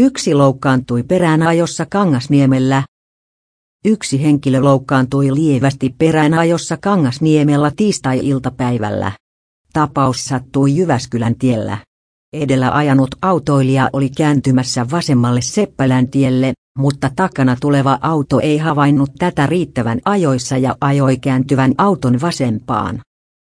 Yksi loukkaantui peräänajossa Kangasniemellä. Yksi henkilö loukkaantui lievästi peräänajossa Kangasniemellä tiistai-iltapäivällä. Tapaus sattui Jyväskylän tiellä. Edellä ajanut autoilija oli kääntymässä vasemmalle Seppälän tielle, mutta takana tuleva auto ei havainnut tätä riittävän ajoissa ja ajoi kääntyvän auton vasempaan.